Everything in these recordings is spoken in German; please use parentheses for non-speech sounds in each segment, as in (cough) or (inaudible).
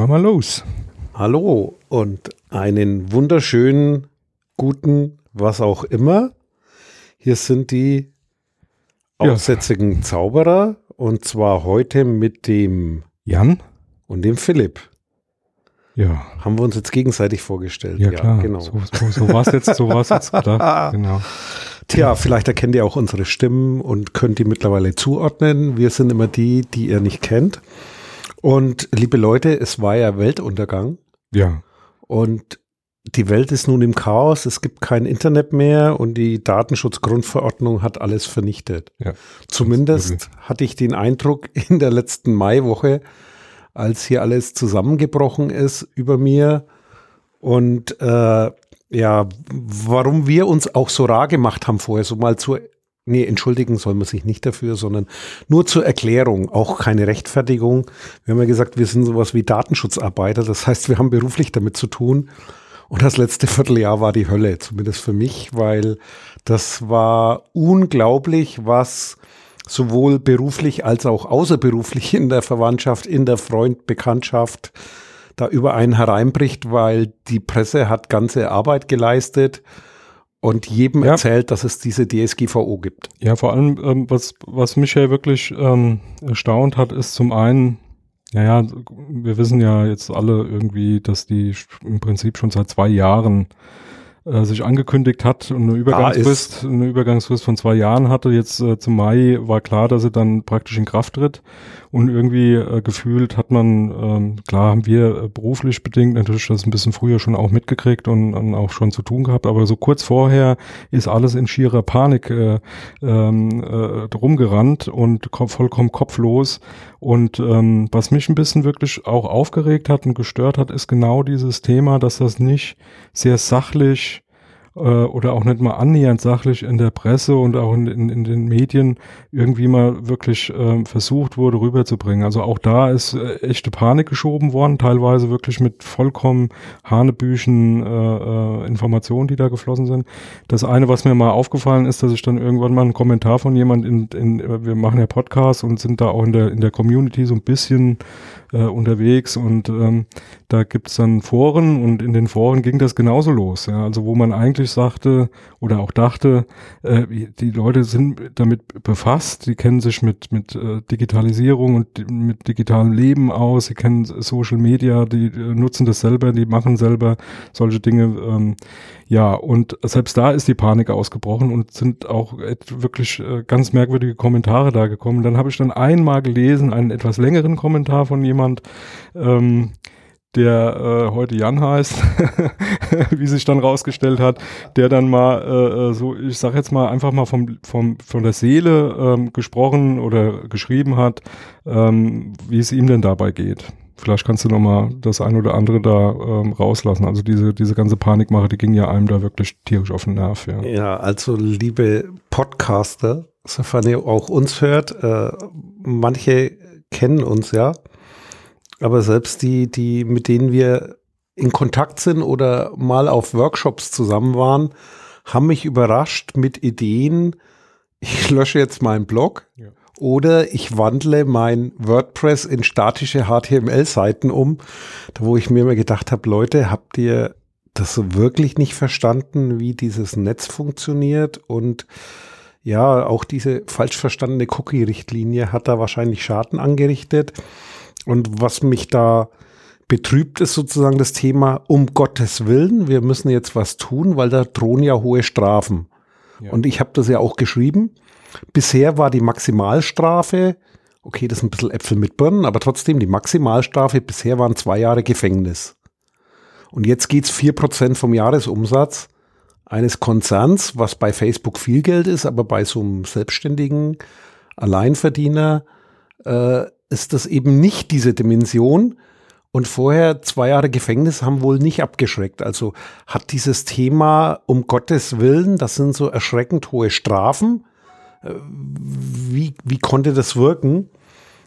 Wir mal los. Hallo und einen wunderschönen, guten, was auch immer. Hier sind die Ja. aussätzigen Zauberer und zwar heute mit dem Jan? und dem Philipp. Ja. Haben wir uns jetzt gegenseitig vorgestellt. Ja, klar. genau. So, so, so war es jetzt, so war's jetzt (laughs) gedacht. Genau. Tja, vielleicht erkennt ihr auch unsere Stimmen und könnt die mittlerweile zuordnen. Wir sind immer die, die ihr nicht kennt. Und liebe Leute, es war ja Weltuntergang. Ja. Und die Welt ist nun im Chaos, es gibt kein Internet mehr und die Datenschutzgrundverordnung hat alles vernichtet. Ja. Zumindest hatte ich den Eindruck (laughs) in der letzten Maiwoche, als hier alles zusammengebrochen ist über mir und äh, ja, warum wir uns auch so rar gemacht haben vorher, so mal zur, nee, entschuldigen soll man sich nicht dafür, sondern nur zur Erklärung, auch keine Rechtfertigung. Wir haben ja gesagt, wir sind sowas wie Datenschutzarbeiter, das heißt, wir haben beruflich damit zu tun. Und das letzte Vierteljahr war die Hölle, zumindest für mich, weil das war unglaublich, was sowohl beruflich als auch außerberuflich in der Verwandtschaft, in der Freund, Bekanntschaft da über einen hereinbricht, weil die Presse hat ganze Arbeit geleistet und jedem Ja. erzählt, dass es diese DSGVO gibt. Ja, vor allem, ähm, was, was mich ja wirklich ähm, erstaunt hat, ist zum einen, naja, wir wissen ja jetzt alle irgendwie, dass die im Prinzip schon seit zwei Jahren äh, sich angekündigt hat und eine Übergangsfrist, eine Übergangsfrist von zwei Jahren hatte. Jetzt äh, zum Mai war klar, dass sie dann praktisch in Kraft tritt. Und irgendwie äh, gefühlt hat man, ähm, klar haben wir äh, beruflich bedingt natürlich das ein bisschen früher schon auch mitgekriegt und, und auch schon zu tun gehabt, aber so kurz vorher ist alles in schierer Panik äh, ähm, äh, rumgerannt und ko vollkommen kopflos. Und ähm, was mich ein bisschen wirklich auch aufgeregt hat und gestört hat, ist genau dieses Thema, dass das nicht sehr sachlich äh, oder auch nicht mal annähernd sachlich in der Presse und auch in, in, in den Medien irgendwie mal wirklich ähm, versucht wurde rüberzubringen. Also auch da ist äh, echte Panik geschoben worden, teilweise wirklich mit vollkommen hanebüchen äh, äh, Informationen, die da geflossen sind. Das eine, was mir mal aufgefallen ist, dass ich dann irgendwann mal einen Kommentar von jemand in, in wir machen ja Podcasts und sind da auch in der in der Community so ein bisschen äh, unterwegs und ähm, da gibt's dann Foren und in den Foren ging das genauso los. Ja? Also wo man eigentlich sagte oder auch dachte, äh, die Leute sind damit befasst, die kennen sich mit, mit äh, Digitalisierung und mit digitalem Leben aus, sie kennen Social Media, die äh, nutzen das selber, die machen selber solche Dinge. Ähm, ja, und selbst da ist die Panik ausgebrochen und sind auch wirklich äh, ganz merkwürdige Kommentare da gekommen. Dann habe ich dann einmal gelesen, einen etwas längeren Kommentar von jemand, ähm, der äh, heute Jan heißt, (laughs) wie sich dann rausgestellt hat, der dann mal äh, äh, so, ich sag jetzt mal einfach mal vom, vom, von der Seele ähm, gesprochen oder geschrieben hat, ähm, wie es ihm denn dabei geht. Vielleicht kannst du noch mal das ein oder andere da ähm, rauslassen. Also diese, diese ganze Panikmache, die ging ja einem da wirklich tierisch auf den Nerv. Ja. Ja, also liebe Podcaster, sofern ihr auch uns hört, äh, manche kennen uns ja, aber selbst die, die, mit denen wir in Kontakt sind oder mal auf Workshops zusammen waren, haben mich überrascht mit Ideen, ich lösche jetzt meinen Blog Ja. Oder ich wandle mein WordPress in statische HTML-Seiten um, da wo ich mir immer gedacht habe, Leute, habt ihr das so wirklich nicht verstanden, wie dieses Netz funktioniert und ja, auch diese falsch verstandene Cookie-Richtlinie hat da wahrscheinlich Schaden angerichtet. Und was mich da betrübt, ist sozusagen das Thema, um Gottes Willen, wir müssen jetzt was tun, weil da drohen ja hohe Strafen. Ja. Und ich habe das ja auch geschrieben. Bisher war die Maximalstrafe, okay, das ist ein bisschen Äpfel mit Birnen, aber trotzdem die Maximalstrafe bisher waren zwei Jahre Gefängnis. Und jetzt geht's vier Prozent vom Jahresumsatz eines Konzerns, was bei Facebook viel Geld ist, aber bei so einem selbstständigen Alleinverdiener äh, ist das eben nicht diese Dimension. Und vorher zwei Jahre Gefängnis haben wohl nicht abgeschreckt. Also hat dieses Thema um Gottes Willen, das sind so erschreckend hohe Strafen. Äh, Wie, wie konnte das wirken?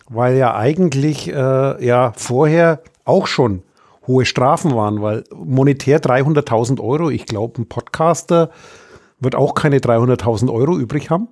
Weil ja eigentlich äh, ja vorher auch schon hohe Strafen waren, weil monetär 300.000 Euro, ich glaube, ein Podcaster wird auch keine 300.000 Euro übrig haben.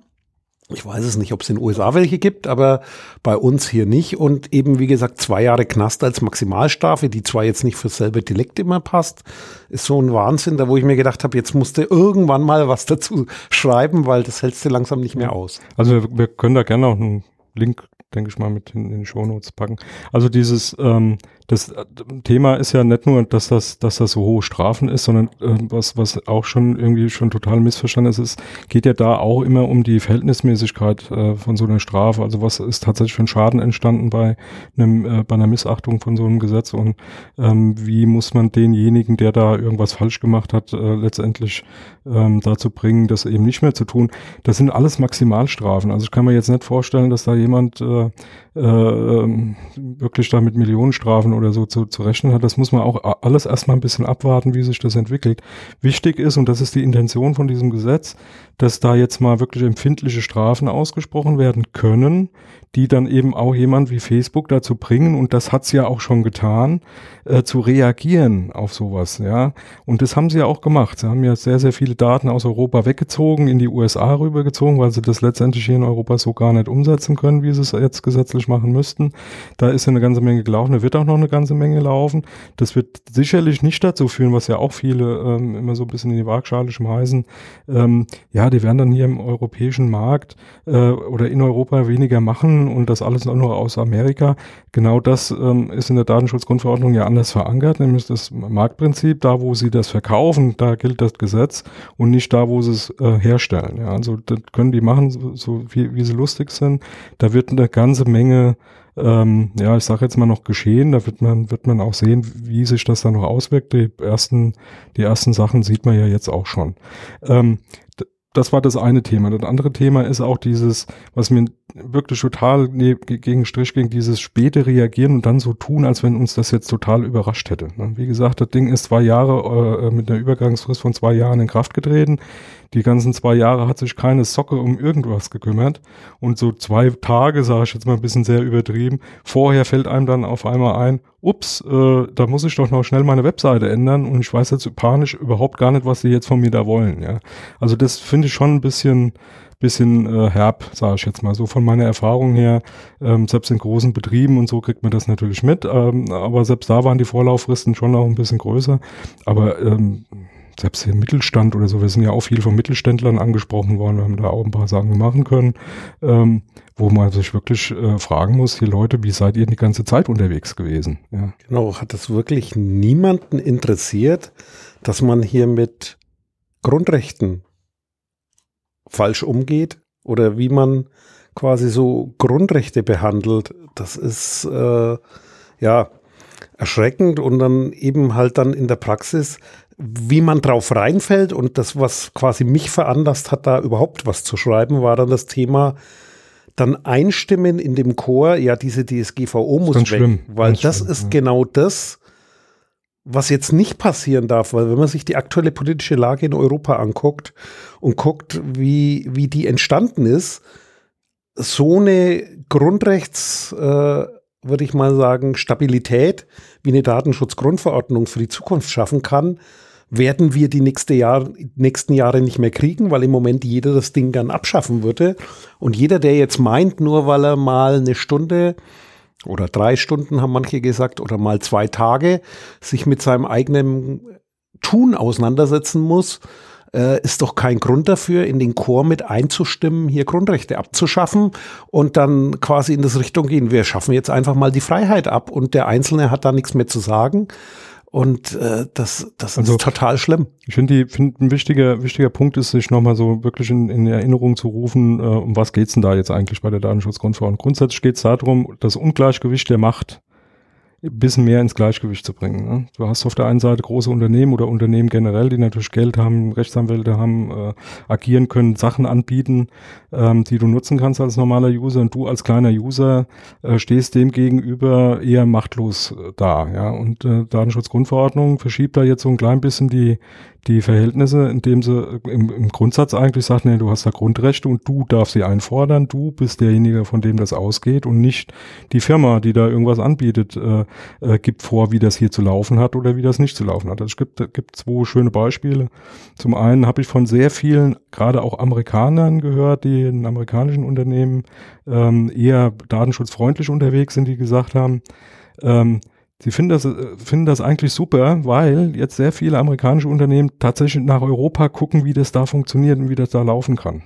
Ich weiß es nicht, ob es in den USA welche gibt, aber bei uns hier nicht. Und eben, wie gesagt, zwei Jahre Knast als Maximalstrafe, die zwar jetzt nicht für selbe Delikt immer passt, ist so ein Wahnsinn, da wo ich mir gedacht habe, jetzt musste irgendwann mal was dazu schreiben, weil das hältst du langsam nicht mehr aus. Also wir, wir können da gerne auch einen Link denke ich mal, mit in, in den Shownotes packen. Also dieses, ähm, das äh, Thema ist ja nicht nur, dass das, dass das so hohe Strafen ist, sondern äh, was, was auch schon irgendwie schon total missverstanden ist, es geht ja da auch immer um die Verhältnismäßigkeit äh, von so einer Strafe. Also was ist tatsächlich für ein Schaden entstanden bei einem, äh, bei einer Missachtung von so einem Gesetz und ähm, wie muss man denjenigen, der da irgendwas falsch gemacht hat, äh, letztendlich ähm, dazu bringen, das eben nicht mehr zu tun. Das sind alles Maximalstrafen. Also ich kann mir jetzt nicht vorstellen, dass da jemand äh, ähm, wirklich da mit Millionenstrafen oder so zu, zu rechnen hat. Das muss man auch alles erstmal ein bisschen abwarten, wie sich das entwickelt. Wichtig ist, und das ist die Intention von diesem Gesetz, dass da jetzt mal wirklich empfindliche Strafen ausgesprochen werden können, die dann eben auch jemand wie Facebook dazu bringen, und das hat's ja auch schon getan, äh, zu reagieren auf sowas, ja. Und das haben sie ja auch gemacht. Sie haben ja sehr, sehr viele Daten aus Europa weggezogen, in die USA rübergezogen, weil sie das letztendlich hier in Europa so gar nicht umsetzen können, wie sie es jetzt gesetzlich machen müssten. Da ist ja eine ganze Menge gelaufen, da wird auch noch eine ganze Menge laufen. Das wird sicherlich nicht dazu führen, was ja auch viele ähm, immer so ein bisschen in die Waagschale schmeißen. Ähm, ja, die werden dann hier im europäischen Markt äh, oder in Europa weniger machen und das alles nur aus Amerika. Genau das ähm, ist in der Datenschutzgrundverordnung ja anders verankert, nämlich das Marktprinzip. Da, wo sie das verkaufen, da gilt das Gesetz und nicht da, wo sie es äh, herstellen. Ja, also das können die machen, so, so wie, wie sie lustig sind. Da wird eine ganze Menge ähm, ja, ich sage jetzt mal noch geschehen. Da wird man, wird man auch sehen, wie sich das dann noch auswirkt. Die ersten, die ersten Sachen sieht man ja jetzt auch schon. Ähm, das war das eine Thema. Das andere Thema ist auch dieses, was mir wirklich total nee, gegen Strich ging, dieses späte Reagieren und dann so tun, als wenn uns das jetzt total überrascht hätte. Ne? Wie gesagt, das Ding ist zwei Jahre äh, mit einer Übergangsfrist von zwei Jahren in Kraft getreten. Die ganzen zwei Jahre hat sich keine Socke um irgendwas gekümmert. Und so zwei Tage, sage ich jetzt mal ein bisschen sehr übertrieben, vorher fällt einem dann auf einmal ein, ups, äh, da muss ich doch noch schnell meine Webseite ändern und ich weiß jetzt panisch überhaupt gar nicht, was sie jetzt von mir da wollen. Ja? Also das finde ich schon ein bisschen bisschen äh, herb, sage ich jetzt mal so von meiner Erfahrung her. Ähm, selbst in großen Betrieben und so kriegt man das natürlich mit, ähm, aber selbst da waren die Vorlauffristen schon auch ein bisschen größer. Aber ähm, selbst im Mittelstand oder so, wir sind ja auch viel von Mittelständlern angesprochen worden, wir haben da auch ein paar Sachen machen können, ähm, wo man sich wirklich äh, fragen muss, hier Leute, wie seid ihr die ganze Zeit unterwegs gewesen? Ja. Genau, hat das wirklich niemanden interessiert, dass man hier mit Grundrechten falsch umgeht oder wie man quasi so Grundrechte behandelt, das ist äh, ja erschreckend und dann eben halt dann in der Praxis, wie man drauf reinfällt und das, was quasi mich veranlasst hat, da überhaupt was zu schreiben, war dann das Thema dann einstimmen in dem Chor, ja, diese DSGVO muss weg, schlimm, weil das schlimm, ist ja. genau das, was jetzt nicht passieren darf, weil wenn man sich die aktuelle politische Lage in Europa anguckt und guckt, wie, wie die entstanden ist, so eine Grundrechts, äh, würde ich mal sagen, Stabilität, wie eine Datenschutzgrundverordnung für die Zukunft schaffen kann, werden wir die nächste Jahr, nächsten Jahre nicht mehr kriegen, weil im Moment jeder das Ding gern abschaffen würde. Und jeder, der jetzt meint, nur weil er mal eine Stunde oder drei Stunden haben manche gesagt oder mal zwei Tage sich mit seinem eigenen Tun auseinandersetzen muss, äh, ist doch kein Grund dafür, in den Chor mit einzustimmen, hier Grundrechte abzuschaffen und dann quasi in das Richtung gehen. Wir schaffen jetzt einfach mal die Freiheit ab und der Einzelne hat da nichts mehr zu sagen. Und äh, das, das also, ist total schlimm. Ich finde, die, find, ein wichtiger, wichtiger Punkt ist, sich nochmal so wirklich in, in Erinnerung zu rufen, äh, um was geht's denn da jetzt eigentlich bei der Datenschutzgrundverordnung? Grundsätzlich geht es darum, das Ungleichgewicht der Macht ein bisschen mehr ins Gleichgewicht zu bringen. Ne? Du hast auf der einen Seite große Unternehmen oder Unternehmen generell, die natürlich Geld haben, Rechtsanwälte haben, äh, agieren können, Sachen anbieten, ähm, die du nutzen kannst als normaler User und du als kleiner User äh, stehst dem gegenüber eher machtlos äh, da. Ja? Und äh, Datenschutzgrundverordnung verschiebt da jetzt so ein klein bisschen die, die Verhältnisse, indem sie äh, im, im Grundsatz eigentlich sagt, nee, du hast da Grundrechte und du darfst sie einfordern, du bist derjenige, von dem das ausgeht und nicht die Firma, die da irgendwas anbietet. Äh, äh, gibt vor, wie das hier zu laufen hat oder wie das nicht zu laufen hat. Also es gibt, gibt zwei schöne Beispiele. Zum einen habe ich von sehr vielen, gerade auch Amerikanern gehört, die in amerikanischen Unternehmen ähm, eher datenschutzfreundlich unterwegs sind, die gesagt haben, ähm, Sie finden das, äh, finden das eigentlich super, weil jetzt sehr viele amerikanische Unternehmen tatsächlich nach Europa gucken, wie das da funktioniert und wie das da laufen kann.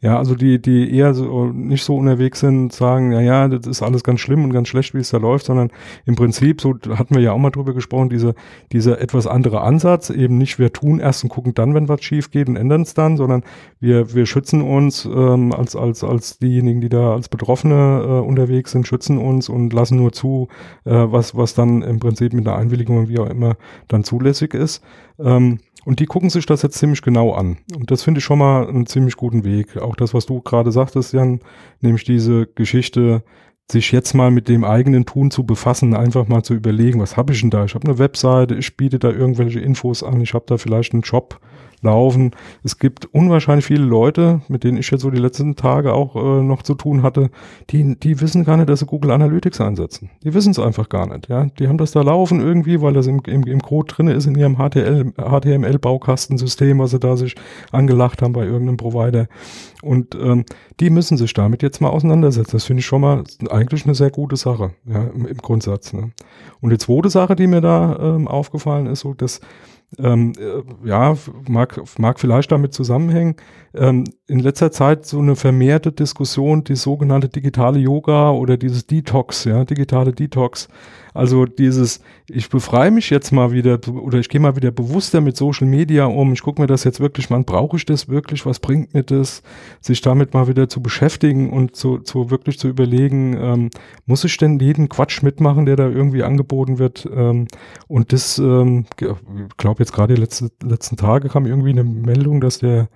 Ja, also die, die eher so nicht so unterwegs sind, sagen, ja, ja, das ist alles ganz schlimm und ganz schlecht, wie es da läuft, sondern im Prinzip, so hatten wir ja auch mal drüber gesprochen, diese, dieser etwas andere Ansatz, eben nicht wir tun erst und gucken dann, wenn was schief geht und ändern es dann, sondern wir, wir schützen uns ähm, als, als, als diejenigen, die da als Betroffene äh, unterwegs sind, schützen uns und lassen nur zu, äh, was, was dann im Prinzip mit der Einwilligung, wie auch immer, dann zulässig ist. Ähm, und die gucken sich das jetzt ziemlich genau an. Und das finde ich schon mal einen ziemlich guten Weg. Auch das, was du gerade sagtest, Jan, nämlich diese Geschichte, sich jetzt mal mit dem eigenen Tun zu befassen, einfach mal zu überlegen, was habe ich denn da? Ich habe eine Webseite, ich biete da irgendwelche Infos an, ich habe da vielleicht einen Job, laufen. Es gibt unwahrscheinlich viele Leute, mit denen ich jetzt so die letzten Tage auch äh, noch zu tun hatte, die, die wissen gar nicht, dass sie Google Analytics einsetzen. Die wissen es einfach gar nicht. Ja, Die haben das da laufen irgendwie, weil das im, im, im Code drin ist in ihrem HTML-Baukastensystem, was sie da sich angelacht haben bei irgendeinem Provider. Und ähm, die müssen sich damit jetzt mal auseinandersetzen. Das finde ich schon mal eigentlich eine sehr gute Sache, ja, im, im Grundsatz. Ne? Und die zweite Sache, die mir da ähm, aufgefallen ist, so dass ähm, äh, ja, mag, mag vielleicht damit zusammenhängen. Ähm, in letzter Zeit so eine vermehrte Diskussion, die sogenannte digitale Yoga oder dieses Detox, ja, digitale Detox. Also dieses, ich befreie mich jetzt mal wieder oder ich gehe mal wieder bewusster mit Social Media um. Ich gucke mir das jetzt wirklich mal brauche ich das wirklich? Was bringt mir das? Sich damit mal wieder zu beschäftigen und zu, zu wirklich zu überlegen, ähm, muss ich denn jeden Quatsch mitmachen, der da irgendwie angeboten wird? Ähm, und das, ähm, ich glaube jetzt gerade die letzte, letzten Tage kam irgendwie eine Meldung, dass der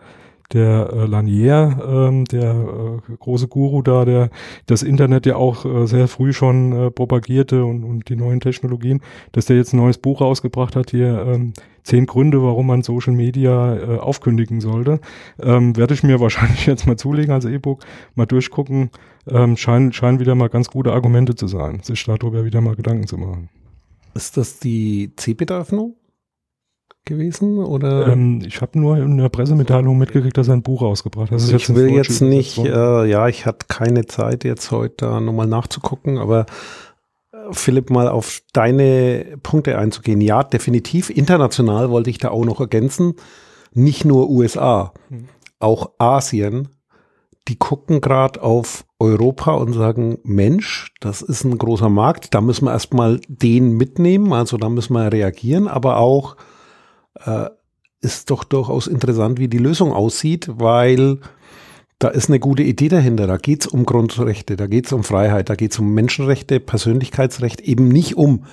der äh, Lanier, ähm, der äh, große Guru da, der das Internet ja auch äh, sehr früh schon äh, propagierte und, und die neuen Technologien, dass der jetzt ein neues Buch rausgebracht hat, hier ähm, zehn Gründe, warum man Social Media äh, aufkündigen sollte. Ähm, werde ich mir (laughs) wahrscheinlich jetzt mal zulegen als E-Book, mal durchgucken. Ähm, scheinen, scheinen wieder mal ganz gute Argumente zu sein, sich darüber wieder mal Gedanken zu machen. Ist das die CeBIT-Öffnung? Gewesen? Oder? Ähm, ich habe nur in der Pressemitteilung mitgekriegt, dass er ein Buch rausgebracht hat. Also ich will jetzt nicht, äh, ja, ich hatte keine Zeit jetzt heute da nochmal nachzugucken, aber äh, Philipp, mal auf deine Punkte einzugehen. Ja, definitiv. International wollte ich da auch noch ergänzen. Nicht nur USA, hm. auch Asien. Die gucken gerade auf Europa und sagen, Mensch, das ist ein großer Markt, da müssen wir erstmal den mitnehmen, also da müssen wir reagieren, aber auch äh, ist doch durchaus interessant, wie die Lösung aussieht, weil da ist eine gute Idee dahinter. Da geht es um Grundrechte, da geht es um Freiheit, da geht es um Menschenrechte, Persönlichkeitsrecht, eben nicht um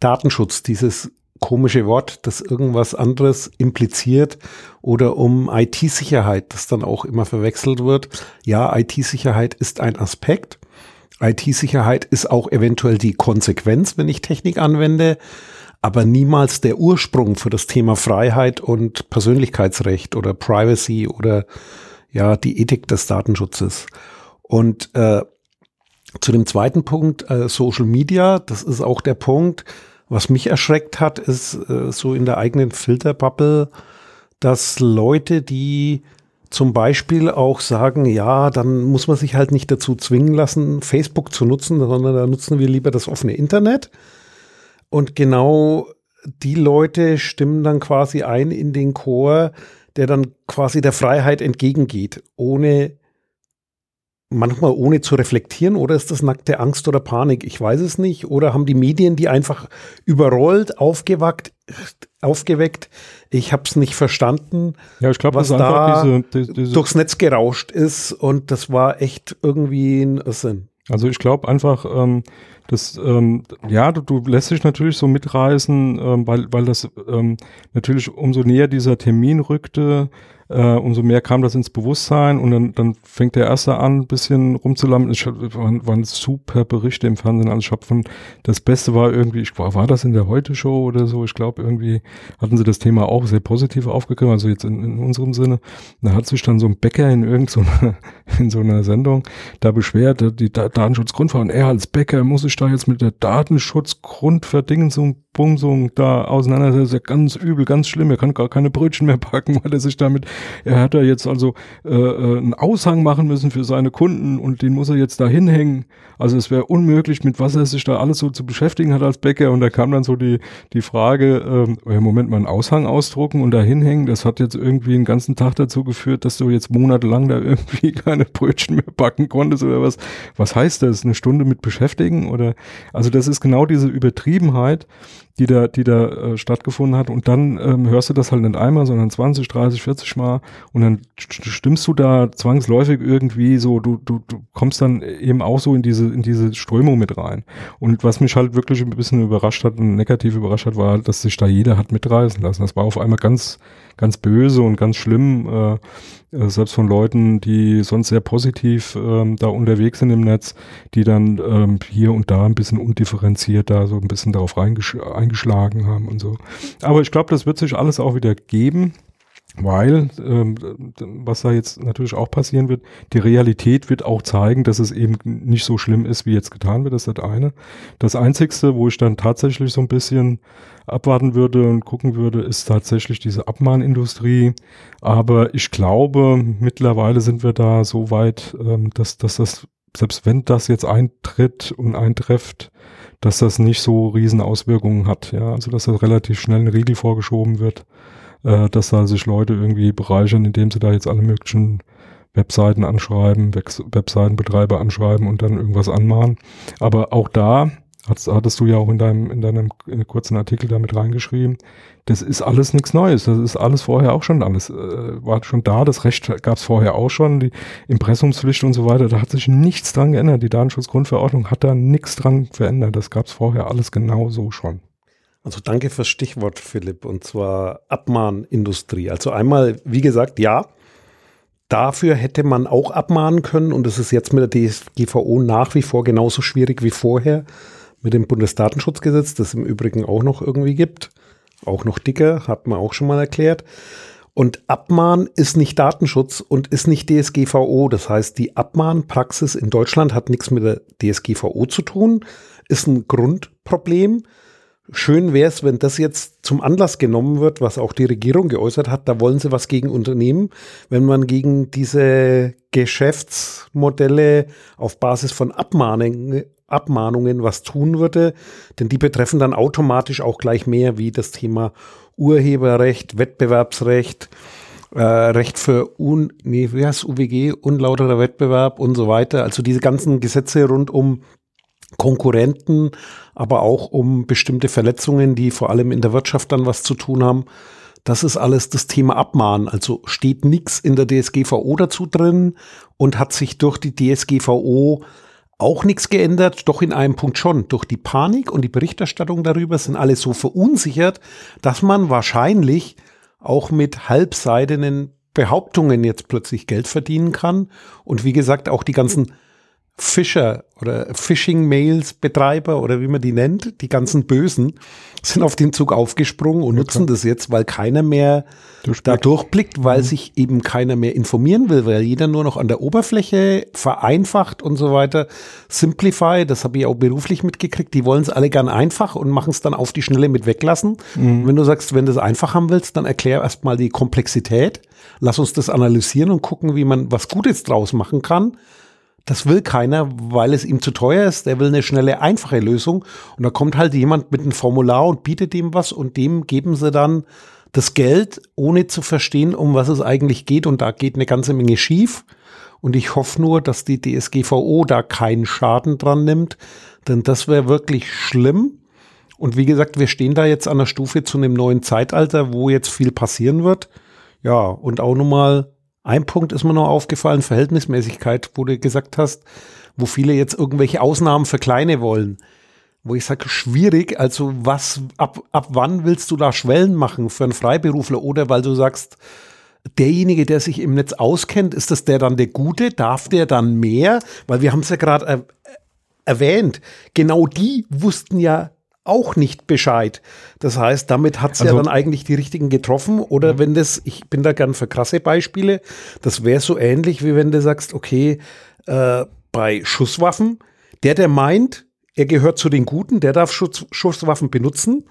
Datenschutz, dieses komische Wort, das irgendwas anderes impliziert oder um IT-Sicherheit, das dann auch immer verwechselt wird. Ja, IT-Sicherheit ist ein Aspekt. IT-Sicherheit ist auch eventuell die Konsequenz, wenn ich Technik anwende aber niemals der Ursprung für das Thema Freiheit und Persönlichkeitsrecht oder Privacy oder ja die Ethik des Datenschutzes. Und äh, zu dem zweiten Punkt, äh, Social Media, das ist auch der Punkt, was mich erschreckt hat, ist äh, so in der eigenen Filterbubble, dass Leute, die zum Beispiel auch sagen, ja, dann muss man sich halt nicht dazu zwingen lassen, Facebook zu nutzen, sondern da nutzen wir lieber das offene Internet. Und genau die Leute stimmen dann quasi ein in den Chor, der dann quasi der Freiheit entgegengeht, ohne manchmal ohne zu reflektieren oder ist das nackte Angst oder Panik? Ich weiß es nicht. Oder haben die Medien die einfach überrollt, aufgewackt, aufgeweckt? Ich habe es nicht verstanden. Ja, ich glaube, was da diese, diese, durchs Netz gerauscht ist und das war echt irgendwie ein Sinn. Also ich glaube einfach, ähm, das, ähm, ja, du, du lässt dich natürlich so mitreißen, ähm, weil, weil das ähm, natürlich umso näher dieser Termin rückte, äh, umso mehr kam das ins Bewusstsein und dann, dann fängt der Erste an, ein bisschen rumzulampen. Hab, waren, waren super Berichte im Fernsehen. Also von, das Beste war irgendwie, ich war, war das in der Heute-Show oder so? Ich glaube, irgendwie hatten sie das Thema auch sehr positiv aufgegriffen, also jetzt in, in unserem Sinne. Da hat sich dann so ein Bäcker in irgendeiner, (laughs) in so einer Sendung da beschwert, die Datenschutzgrundverordnung, er als Bäcker muss sich da jetzt mit der Datenschutzgrundverdingensung Bungsung da auseinandersetzt, ist ja ganz übel, ganz schlimm. Er kann gar keine Brötchen mehr backen, (laughs) weil er sich damit, er hat da jetzt also äh, äh, einen Aushang machen müssen für seine Kunden und den muss er jetzt da hinhängen. Also es wäre unmöglich, mit was er sich da alles so zu beschäftigen hat als Bäcker. Und da kam dann so die, die Frage, im Moment mal einen Aushang ausdrucken und da hinhängen. Das hat jetzt irgendwie einen ganzen Tag dazu geführt, dass du jetzt monatelang da irgendwie (laughs) keine Brötchen mehr backen konntest oder was. Was heißt das? Eine Stunde mit beschäftigen? Oder also das ist genau diese Übertriebenheit, die da, die da äh, stattgefunden hat. Und dann ähm, hörst du das halt nicht einmal, sondern 20, 30, 40 Mal. Und dann stimmst du da zwangsläufig irgendwie so, du, du, du kommst dann eben auch so in diese, in diese Strömung mit rein. Und was mich halt wirklich ein bisschen überrascht hat und negativ überrascht hat, war, dass sich da jeder hat mitreißen lassen. Das war auf einmal ganz, ganz böse und ganz schlimm, äh, äh, selbst von Leuten, die sonst sehr positiv ähm, da unterwegs sind im Netz, die dann ähm, hier und da ein bisschen undifferenziert da so ein bisschen darauf eingeschlagen haben und so. Aber ich glaube, das wird sich alles auch wieder geben. Weil, ähm, was da jetzt natürlich auch passieren wird, die Realität wird auch zeigen, dass es eben nicht so schlimm ist, wie jetzt getan wird. Das ist das eine. Das Einzigste, wo ich dann tatsächlich so ein bisschen abwarten würde und gucken würde, ist tatsächlich diese Abmahnindustrie. Aber ich glaube, mittlerweile sind wir da so weit, ähm, dass, dass das, selbst wenn das jetzt eintritt und eintrifft, dass das nicht so riesen Auswirkungen hat. Ja, also dass das relativ schnell ein Riegel vorgeschoben wird äh, dass da sich Leute irgendwie bereichern, indem sie da jetzt alle möglichen Webseiten anschreiben, Webseitenbetreiber anschreiben und dann irgendwas anmahnen. Aber auch da hattest, hattest du ja auch in deinem, in deinem in kurzen Artikel damit reingeschrieben, das ist alles nichts Neues. Das ist alles vorher auch schon alles, äh, war schon da. Das Recht gab es vorher auch schon, die Impressumspflicht und so weiter. Da hat sich nichts dran geändert. Die Datenschutzgrundverordnung hat da nichts dran verändert. Das gab es vorher alles genau so schon. Also danke fürs Stichwort, Philipp, und zwar Abmahnindustrie. Also einmal, wie gesagt, ja, dafür hätte man auch abmahnen können und das ist jetzt mit der DSGVO nach wie vor genauso schwierig wie vorher mit dem Bundesdatenschutzgesetz, das im Übrigen auch noch irgendwie gibt. Auch noch dicker, hat man auch schon mal erklärt. Und Abmahn ist nicht Datenschutz und ist nicht DSGVO. Das heißt, die Abmahnpraxis in Deutschland hat nichts mit der DSGVO zu tun, ist ein Grundproblem schön wäre es, wenn das jetzt zum Anlass genommen wird, was auch die Regierung geäußert hat, da wollen sie was gegen unternehmen, wenn man gegen diese Geschäftsmodelle auf Basis von Abmahnungen, Abmahnungen was tun würde, denn die betreffen dann automatisch auch gleich mehr wie das Thema Urheberrecht, Wettbewerbsrecht, äh, Recht für un, nee, wie heißt UWG, unlauterer Wettbewerb und so weiter. Also diese ganzen Gesetze rund um Konkurrenten, aber auch um bestimmte Verletzungen, die vor allem in der Wirtschaft dann was zu tun haben. Das ist alles das Thema Abmahnen. Also steht nichts in der DSGVO dazu drin und hat sich durch die DSGVO auch nichts geändert, doch in einem Punkt schon. Durch die Panik und die Berichterstattung darüber sind alle so verunsichert, dass man wahrscheinlich auch mit halbseidenen Behauptungen jetzt plötzlich Geld verdienen kann. Und wie gesagt, auch die ganzen Fischer oder Phishing-Mails-Betreiber oder wie man die nennt, die ganzen Bösen, sind auf den Zug aufgesprungen und okay. nutzen das jetzt, weil keiner mehr da durchblickt, weil mhm. sich eben keiner mehr informieren will, weil jeder nur noch an der Oberfläche vereinfacht und so weiter. Simplify, das habe ich auch beruflich mitgekriegt, die wollen es alle gern einfach und machen es dann auf die Schnelle mit weglassen. Mhm. Wenn du sagst, wenn du es einfach haben willst, dann erklär erstmal die Komplexität. Lass uns das analysieren und gucken, wie man was Gutes draus machen kann. Das will keiner, weil es ihm zu teuer ist. Der will eine schnelle, einfache Lösung. Und da kommt halt jemand mit einem Formular und bietet ihm was und dem geben sie dann das Geld, ohne zu verstehen, um was es eigentlich geht. Und da geht eine ganze Menge schief. Und ich hoffe nur, dass die DSGVO da keinen Schaden dran nimmt, denn das wäre wirklich schlimm. Und wie gesagt, wir stehen da jetzt an der Stufe zu einem neuen Zeitalter, wo jetzt viel passieren wird. Ja, und auch nochmal ein Punkt ist mir noch aufgefallen, Verhältnismäßigkeit, wo du gesagt hast, wo viele jetzt irgendwelche Ausnahmen für Kleine wollen. Wo ich sage, schwierig, also was, ab, ab wann willst du da Schwellen machen für einen Freiberufler oder weil du sagst, derjenige, der sich im Netz auskennt, ist das der dann der Gute? Darf der dann mehr? Weil wir haben es ja gerade er erwähnt. Genau die wussten ja auch nicht Bescheid. Das heißt, damit hat es also, ja dann eigentlich die richtigen getroffen. Oder ja. wenn das, ich bin da gern für krasse Beispiele, das wäre so ähnlich, wie wenn du sagst, okay, äh, bei Schusswaffen, der, der meint, er gehört zu den Guten, der darf Schuss, Schusswaffen benutzen.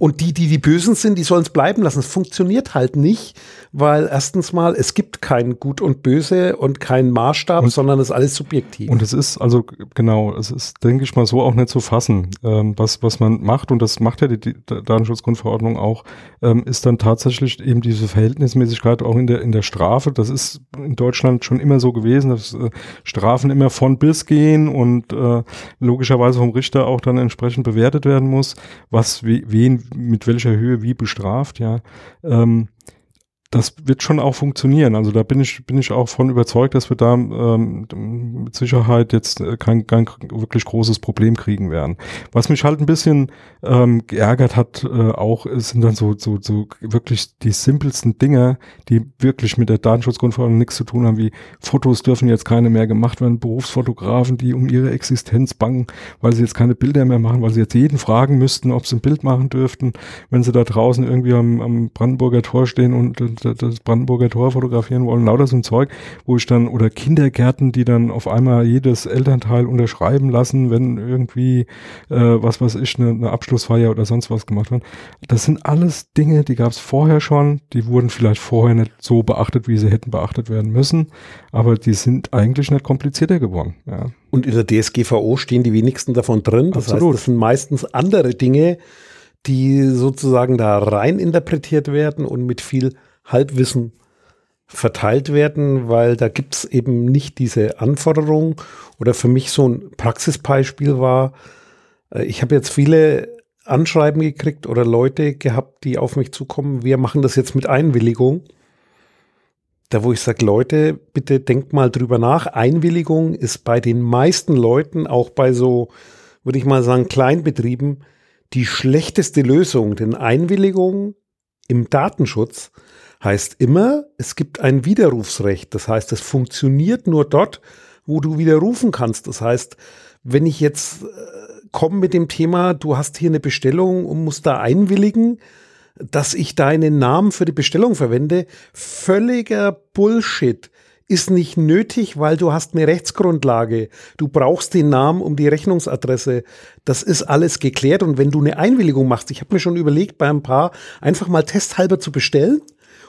Und die, die die Bösen sind, die sollen es bleiben lassen. Es funktioniert halt nicht, weil erstens mal, es gibt kein Gut und Böse und keinen Maßstab, und, sondern es ist alles subjektiv. Und es ist also, genau, es ist, denke ich mal, so auch nicht zu fassen. Ähm, was, was man macht, und das macht ja die, die Datenschutzgrundverordnung auch, ähm, ist dann tatsächlich eben diese Verhältnismäßigkeit auch in der, in der Strafe. Das ist in Deutschland schon immer so gewesen, dass äh, Strafen immer von bis gehen und äh, logischerweise vom Richter auch dann entsprechend bewertet werden muss, was wen mit welcher Höhe wie bestraft, ja. Ähm, das wird schon auch funktionieren. Also da bin ich, bin ich auch von überzeugt, dass wir da ähm, mit Sicherheit jetzt äh, kein, kein wirklich großes Problem kriegen werden. Was mich halt ein bisschen ähm, geärgert hat, äh, auch sind dann so, so, so wirklich die simpelsten Dinge, die wirklich mit der Datenschutzgrundverordnung nichts zu tun haben, wie Fotos dürfen jetzt keine mehr gemacht werden, Berufsfotografen, die um ihre Existenz bangen, weil sie jetzt keine Bilder mehr machen, weil sie jetzt jeden fragen müssten, ob sie ein Bild machen dürften, wenn sie da draußen irgendwie am, am Brandenburger Tor stehen und das Brandenburger Tor fotografieren wollen, lauter so ein Zeug, wo ich dann, oder Kindergärten, die dann auf einmal jedes Elternteil unterschreiben lassen, wenn irgendwie, äh, was weiß ich, eine, eine Abschlussfeier oder sonst was gemacht wird. Das sind alles Dinge, die gab es vorher schon, die wurden vielleicht vorher nicht so beachtet, wie sie hätten beachtet werden müssen, aber die sind eigentlich nicht komplizierter geworden. Ja. Und in der DSGVO stehen die wenigsten davon drin. Das Absolut. heißt, das sind meistens andere Dinge, die sozusagen da rein interpretiert werden und mit viel Halbwissen verteilt werden, weil da gibt es eben nicht diese Anforderung. Oder für mich so ein Praxisbeispiel war, äh, ich habe jetzt viele Anschreiben gekriegt oder Leute gehabt, die auf mich zukommen, wir machen das jetzt mit Einwilligung. Da wo ich sage, Leute, bitte denkt mal drüber nach. Einwilligung ist bei den meisten Leuten, auch bei so, würde ich mal sagen, Kleinbetrieben, die schlechteste Lösung. Denn Einwilligung im Datenschutz heißt immer, es gibt ein Widerrufsrecht. Das heißt, es funktioniert nur dort, wo du widerrufen kannst. Das heißt, wenn ich jetzt äh, komme mit dem Thema, du hast hier eine Bestellung und musst da einwilligen, dass ich deinen Namen für die Bestellung verwende, völliger Bullshit ist nicht nötig, weil du hast eine Rechtsgrundlage. Du brauchst den Namen um die Rechnungsadresse. Das ist alles geklärt. Und wenn du eine Einwilligung machst, ich habe mir schon überlegt, bei ein paar einfach mal testhalber zu bestellen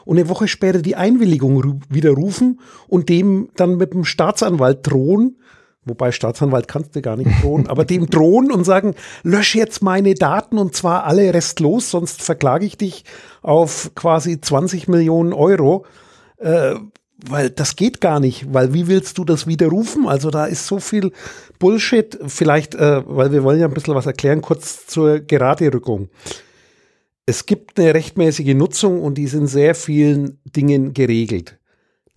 und eine Woche später die Einwilligung widerrufen und dem dann mit dem Staatsanwalt drohen, wobei Staatsanwalt kannst du gar nicht drohen, aber dem drohen und sagen, lösch jetzt meine Daten und zwar alle restlos, sonst verklage ich dich auf quasi 20 Millionen Euro. Äh, weil das geht gar nicht, weil wie willst du das widerrufen? Also da ist so viel Bullshit. Vielleicht, äh, weil wir wollen ja ein bisschen was erklären, kurz zur Geraderückung es gibt eine rechtmäßige Nutzung und die sind sehr vielen Dingen geregelt.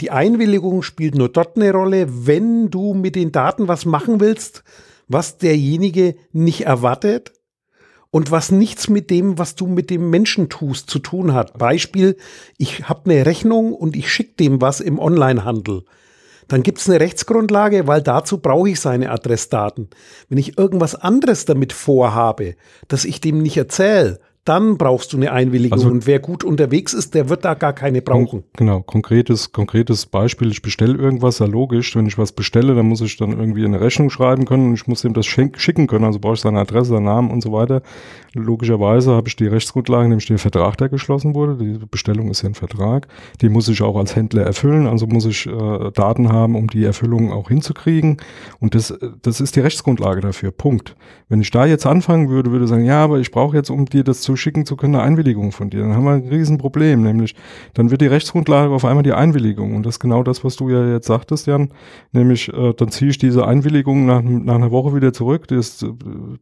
Die Einwilligung spielt nur dort eine Rolle, wenn du mit den Daten was machen willst, was derjenige nicht erwartet und was nichts mit dem, was du mit dem Menschen tust, zu tun hat. Beispiel, ich habe eine Rechnung und ich schicke dem was im Onlinehandel. Dann gibt es eine Rechtsgrundlage, weil dazu brauche ich seine Adressdaten. Wenn ich irgendwas anderes damit vorhabe, dass ich dem nicht erzähle, dann brauchst du eine Einwilligung. Also, und wer gut unterwegs ist, der wird da gar keine brauchen. Genau, konkretes, konkretes Beispiel. Ich bestelle irgendwas, ja logisch. Wenn ich was bestelle, dann muss ich dann irgendwie eine Rechnung schreiben können und ich muss ihm das schicken können. Also brauche ich seine Adresse, seinen Namen und so weiter. Logischerweise habe ich die Rechtsgrundlage, nämlich den Vertrag, der geschlossen wurde. Die Bestellung ist ja ein Vertrag. Die muss ich auch als Händler erfüllen. Also muss ich äh, Daten haben, um die Erfüllung auch hinzukriegen. Und das, das ist die Rechtsgrundlage dafür. Punkt. Wenn ich da jetzt anfangen würde, würde ich sagen, ja, aber ich brauche jetzt, um dir das zu schicken zu können, eine Einwilligung von dir. Dann haben wir ein Riesenproblem, nämlich dann wird die Rechtsgrundlage auf einmal die Einwilligung. Und das ist genau das, was du ja jetzt sagtest, Jan. Nämlich, äh, dann ziehe ich diese Einwilligung nach, nach einer Woche wieder zurück. Die äh,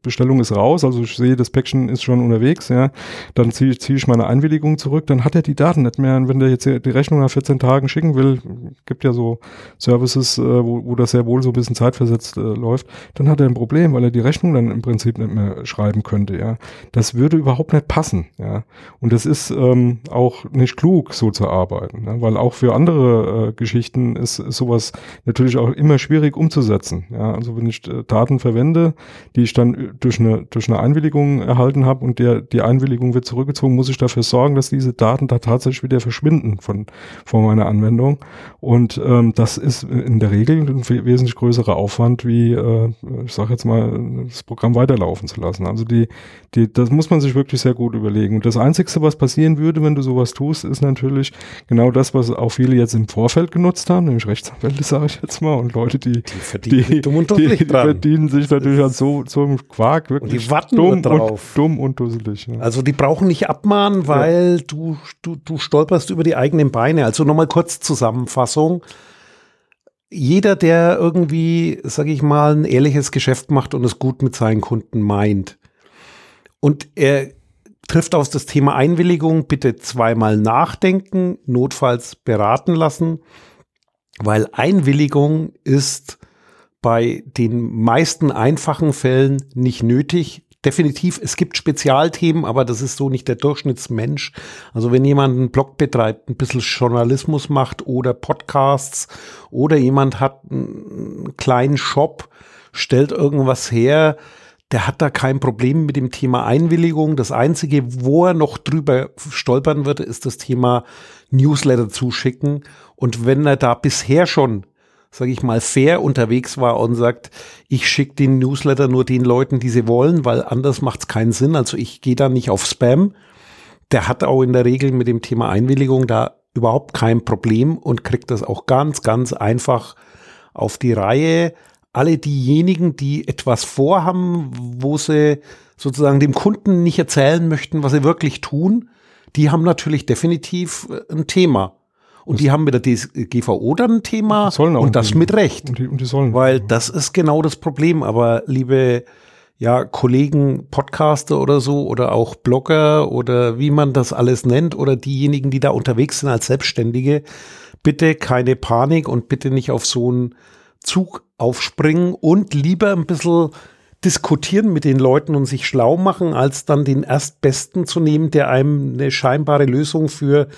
Bestellung ist raus, also ich sehe, das Päckchen ist schon unterwegs, ja. Dann ziehe zieh ich meine Einwilligung zurück, dann hat er die Daten nicht mehr. Und wenn der jetzt die Rechnung nach 14 Tagen schicken will, gibt ja so Services, äh, wo, wo das sehr wohl so ein bisschen zeitversetzt äh, läuft, dann hat er ein Problem, weil er die Rechnung dann im Prinzip nicht mehr schreiben könnte, ja. Das würde überhaupt nicht passen. Ja. Und das ist ähm, auch nicht klug, so zu arbeiten, ne? weil auch für andere äh, Geschichten ist, ist sowas natürlich auch immer schwierig umzusetzen. Ja. Also wenn ich äh, Daten verwende, die ich dann durch eine, durch eine Einwilligung erhalten habe und der, die Einwilligung wird zurückgezogen, muss ich dafür sorgen, dass diese Daten da tatsächlich wieder verschwinden von, von meiner Anwendung. Und ähm, das ist in der Regel ein wesentlich größerer Aufwand, wie, äh, ich sage jetzt mal, das Programm weiterlaufen zu lassen. Also die, die, das muss man sich wirklich sehr gut überlegen. Und das Einzige, was passieren würde, wenn du sowas tust, ist natürlich genau das, was auch viele jetzt im Vorfeld genutzt haben, nämlich Rechtsanwälte, (laughs) sage ich jetzt mal, und Leute, die, die verdienen, die, die, die verdienen sich natürlich an so, so einem Quark wirklich und die warten dumm, drauf. Dumm und dusselig. Ja. Also die brauchen nicht abmahnen, weil ja. du, du, du stolperst über die eigenen Beine. Also nochmal kurz Zusammenfassung jeder, der irgendwie, sage ich mal, ein ehrliches Geschäft macht und es gut mit seinen Kunden meint und er trifft auf das Thema Einwilligung, bitte zweimal nachdenken, notfalls beraten lassen, weil Einwilligung ist bei den meisten einfachen Fällen nicht nötig definitiv, es gibt Spezialthemen, aber das ist so nicht der Durchschnittsmensch. Also wenn jemand einen Blog betreibt, ein bisschen Journalismus macht oder Podcasts oder jemand hat einen kleinen Shop, stellt irgendwas her, der hat da kein Problem mit dem Thema Einwilligung. Das Einzige, wo er noch drüber stolpern würde, ist das Thema Newsletter zuschicken. Und wenn er da bisher schon sage ich mal, fair unterwegs war und sagt, ich schicke den Newsletter nur den Leuten, die sie wollen, weil anders macht es keinen Sinn. Also ich gehe da nicht auf Spam. Der hat auch in der Regel mit dem Thema Einwilligung da überhaupt kein Problem und kriegt das auch ganz, ganz einfach auf die Reihe. Alle diejenigen, die etwas vorhaben, wo sie sozusagen dem Kunden nicht erzählen möchten, was sie wirklich tun, die haben natürlich definitiv äh, ein Thema. Und die haben mit der DSGVO dann ein Thema sollen auch und das mit Recht. Und die, und die sollen. Weil das ist genau das Problem. Aber liebe ja, Kollegen, Podcaster oder so oder auch Blogger oder wie man das alles nennt oder diejenigen, die da unterwegs sind als Selbstständige, bitte keine Panik und bitte nicht auf so einen Zug aufspringen und lieber ein bisschen diskutieren mit den Leuten und sich schlau machen, als dann den Erstbesten zu nehmen, der einem eine scheinbare Lösung für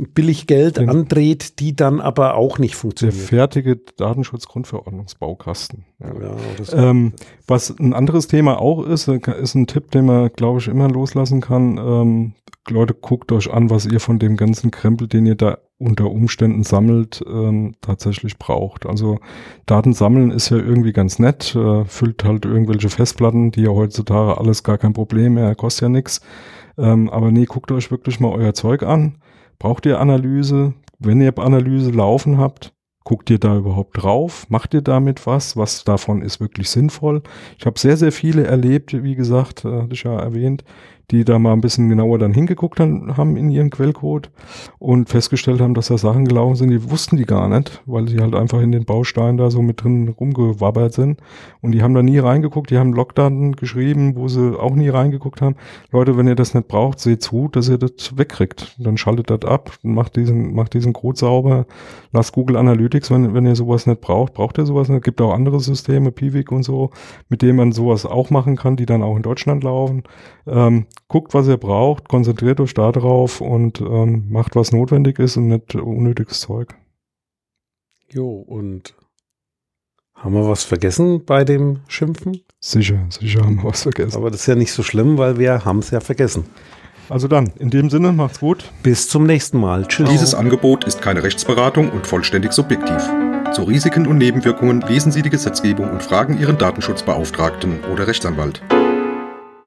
billig Geld den, andreht, die dann aber auch nicht funktioniert. Der fertige Datenschutzgrundverordnungsbaukasten. Ja. Ja, ähm, was ein anderes Thema auch ist, äh, ist ein Tipp, den man, glaube ich, immer loslassen kann. Ähm, Leute, guckt euch an, was ihr von dem ganzen Krempel, den ihr da unter Umständen sammelt, ähm, tatsächlich braucht. Also Daten sammeln ist ja irgendwie ganz nett, äh, füllt halt irgendwelche Festplatten, die ja heutzutage alles gar kein Problem mehr, kostet ja nichts. Ähm, aber nee, guckt euch wirklich mal euer Zeug an Braucht ihr Analyse? Wenn ihr Analyse laufen habt, guckt ihr da überhaupt drauf? Macht ihr damit was? Was davon ist wirklich sinnvoll? Ich habe sehr, sehr viele erlebt, wie gesagt, äh, hatte ich ja erwähnt, die da mal ein bisschen genauer dann hingeguckt haben in ihren Quellcode und festgestellt haben, dass da Sachen gelaufen sind, die wussten die gar nicht, weil sie halt einfach in den Bausteinen da so mit drin rumgewabbert sind. Und die haben da nie reingeguckt, die haben Logdaten geschrieben, wo sie auch nie reingeguckt haben. Leute, wenn ihr das nicht braucht, seht zu, dass ihr das wegkriegt. Dann schaltet das ab, macht diesen, macht diesen Code sauber, lasst Google Analytics, wenn, wenn ihr sowas nicht braucht, braucht ihr sowas nicht. Gibt auch andere Systeme, Piwik und so, mit denen man sowas auch machen kann, die dann auch in Deutschland laufen. Ähm, guckt, was ihr braucht, konzentriert euch da drauf und ähm, macht, was notwendig ist und nicht unnötiges Zeug. Jo, und haben wir was vergessen bei dem Schimpfen? Sicher, sicher haben wir was vergessen. Aber das ist ja nicht so schlimm, weil wir haben es ja vergessen. Also dann, in dem Sinne, macht's gut. Bis zum nächsten Mal. Tschüss. Dieses Angebot ist keine Rechtsberatung und vollständig subjektiv. Zu Risiken und Nebenwirkungen lesen Sie die Gesetzgebung und fragen Ihren Datenschutzbeauftragten oder Rechtsanwalt.